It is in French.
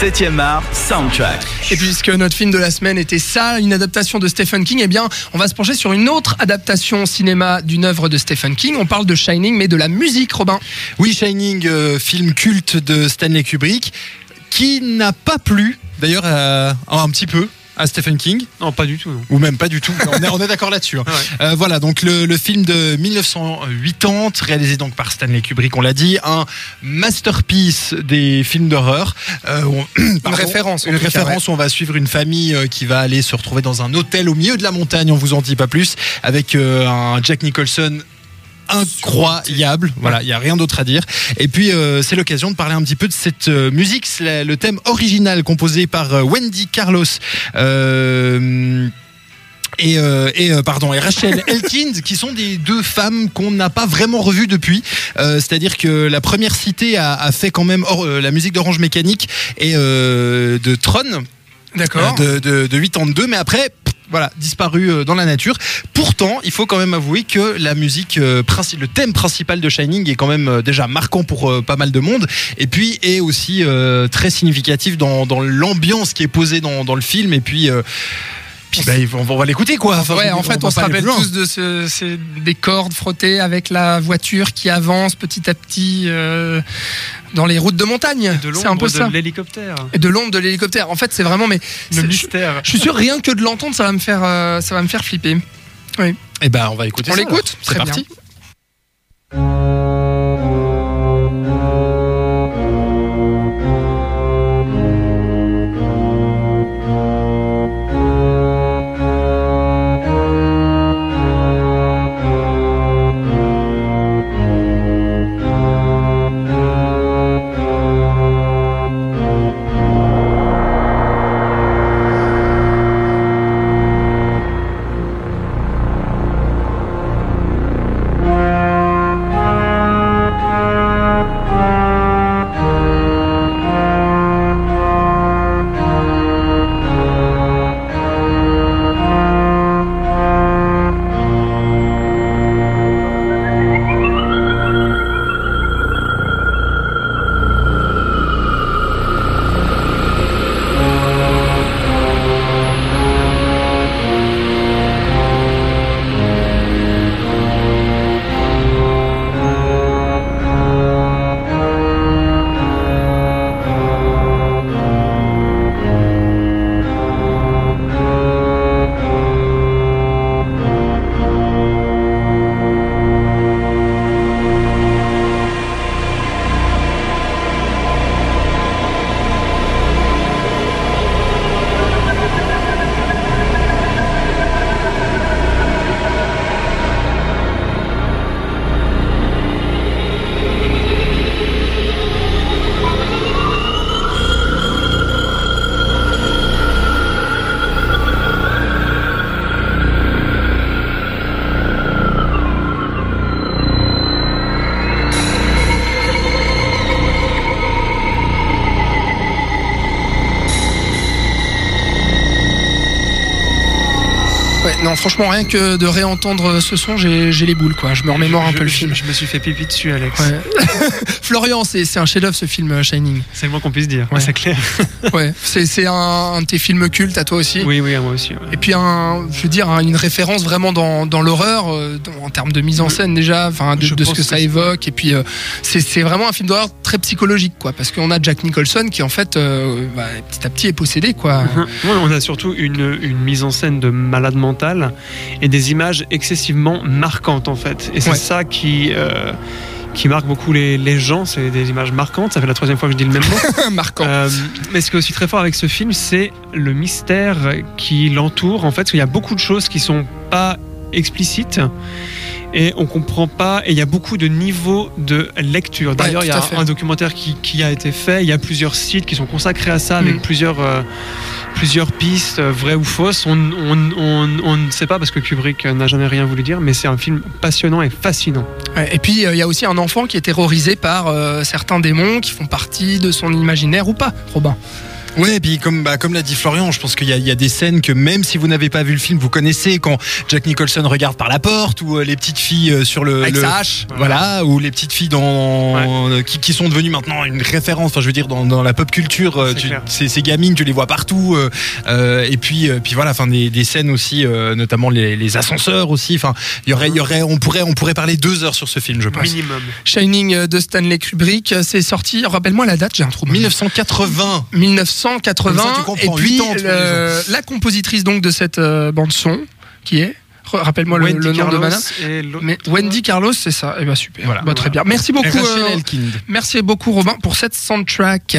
7e art, soundtrack. Et puisque notre film de la semaine était ça, une adaptation de Stephen King, eh bien, on va se pencher sur une autre adaptation cinéma d'une œuvre de Stephen King. On parle de Shining, mais de la musique, Robin. Oui, Shining, euh, film culte de Stanley Kubrick, qui n'a pas plu, d'ailleurs, euh, un petit peu à Stephen King Non, pas du tout. non. ou même pas du tout. On est, on est d'accord là-dessus. hein. Ouais. Euh, voilà, donc le, le film de 1980, réalisé donc par Stanley Kubrick, on l'a dit, un masterpiece des films d'horreur. Euh, on- pardon, référence, en Une référence où on va suivre une famille euh, qui va aller se retrouver dans un hôtel au milieu de la montagne, on vous en dit pas plus, avec euh, un Jack Nicholson incroyable. Voilà, il y a rien d'autre à dire. Et puis euh, c'est l'occasion de parler un petit peu de cette euh, musique, c'est le thème original composé par euh, Wendy Carlos. Et, euh, et euh, pardon et Rachel Elkins qui sont des deux femmes qu'on n'a pas vraiment revues depuis Euh, c'est-à-dire que la première citée a, a fait quand même or- la musique d'Orange Mécanique et de Tron D'accord. de, de, de 82, mais après, voilà, disparu euh, dans la nature. Pourtant, il faut quand même avouer que la musique, euh, le thème principal de Shining est quand même euh, déjà marquant pour pas mal de monde, et puis est aussi très significatif dans, dans l'ambiance qui est posée dans, dans le film, et puis. euh, puis bah, il faut- on va l'écouter quoi. Enfin, ouais, en fait, on se rappelle tous de ce, ces- des cordes frottées avec la voiture qui avance petit à petit euh, dans les routes de montagne. De C'est un peu ça. de l'hélicoptère. Et de l'ombre de l'hélicoptère. En fait, c'est vraiment. Mais Le je, mystère. je suis sûr, rien que de l'entendre, ça va me faire, euh, ça va me faire flipper. Eh ben, on va écouter On l'écoute. C'est parti. Non, franchement, rien que de réentendre ce son, j'ai les boules, quoi. Je me remémore un Je- peu le film. Je me suis fait pipi dessus, Alex. Ouais. Florian, c'est un chef-d'œuvre ce film euh, Shining. C'est le moins qu'on puisse dire. Ouais. C'est clair. Ouais, c'est un, un de tes films cultes à toi aussi. Oui, oui, à moi aussi. ouais. Et puis un, je veux dire, un- une référence vraiment dans, dans l'horreur, euh, en termes de mise en scène déjà, enfin de, ce que que ça évoque. Et puis euh, c'est vraiment un film d'horreur très psychologique, quoi, parce qu'on a Jack Nicholson qui en fait, euh, bah, petit à petit est possédé, quoi. Mhm. Ouais, on a surtout une, une mise en scène de malade mental et des images excessivement marquantes en fait. Et c'est Ouais. ça qui, euh, qui marque beaucoup les, les gens, c'est des images marquantes. Ça fait la troisième fois que je dis le même mot. Marquant. Euh, mais ce qui est aussi très fort avec ce film, c'est le mystère qui l'entoure en fait. Parce qu'il y a beaucoup de choses qui sont pas explicites. Et on comprend pas, et il y a beaucoup de niveaux de lecture. D'ailleurs, il y a un documentaire qui, qui a été fait, il y a plusieurs sites qui sont consacrés à ça, avec Mm. plusieurs, euh, plusieurs pistes, euh, vraies ou fausses. On, on- on- on ne sait pas parce que Kubrick n'a jamais rien voulu dire, mais c'est un film passionnant et fascinant. Et puis euh, il y a aussi un enfant qui est terrorisé par euh, certains démons qui font partie de son imaginaire ou pas, Robin. Ouais, et puis comme, bah, comme l'a dit Florian, je pense qu'il y, a- il y a des scènes que même si vous n'avez pas vu le film, vous connaissez quand Jack Nicholson regarde par la porte ou euh, les petites filles euh, sur le, Avec le- sa hache. Voilà, ou les petites filles dans euh, qui, qui sont devenues maintenant une référence. Enfin, je veux dire dans, dans la pop culture, euh, C'est tu- ces, ces gamines, tu les vois partout. euh, euh, et puis, euh, puis voilà, enfin des, des scènes aussi, euh, notamment les, les ascenseurs aussi. Enfin, il y aurait, il y aurait, on pourrait, on pourrait parler deux heures sur ce film, je pense. Minimum. Shining de Stanley Kubrick, c'est sorti. Rappelle-moi la date, j'ai un trou. 1980. 1980. Comme ça, tu comprends, et puis ans le- la compositrice donc de cette bande son, qui est Rappelle-moi le, nom de madame. et Mais Wendy Carlos, c'est ça. Eh ben super. Voilà. Bah, très bien. Merci Et beaucoup. Euh, merci beaucoup Robin pour cette soundtrack.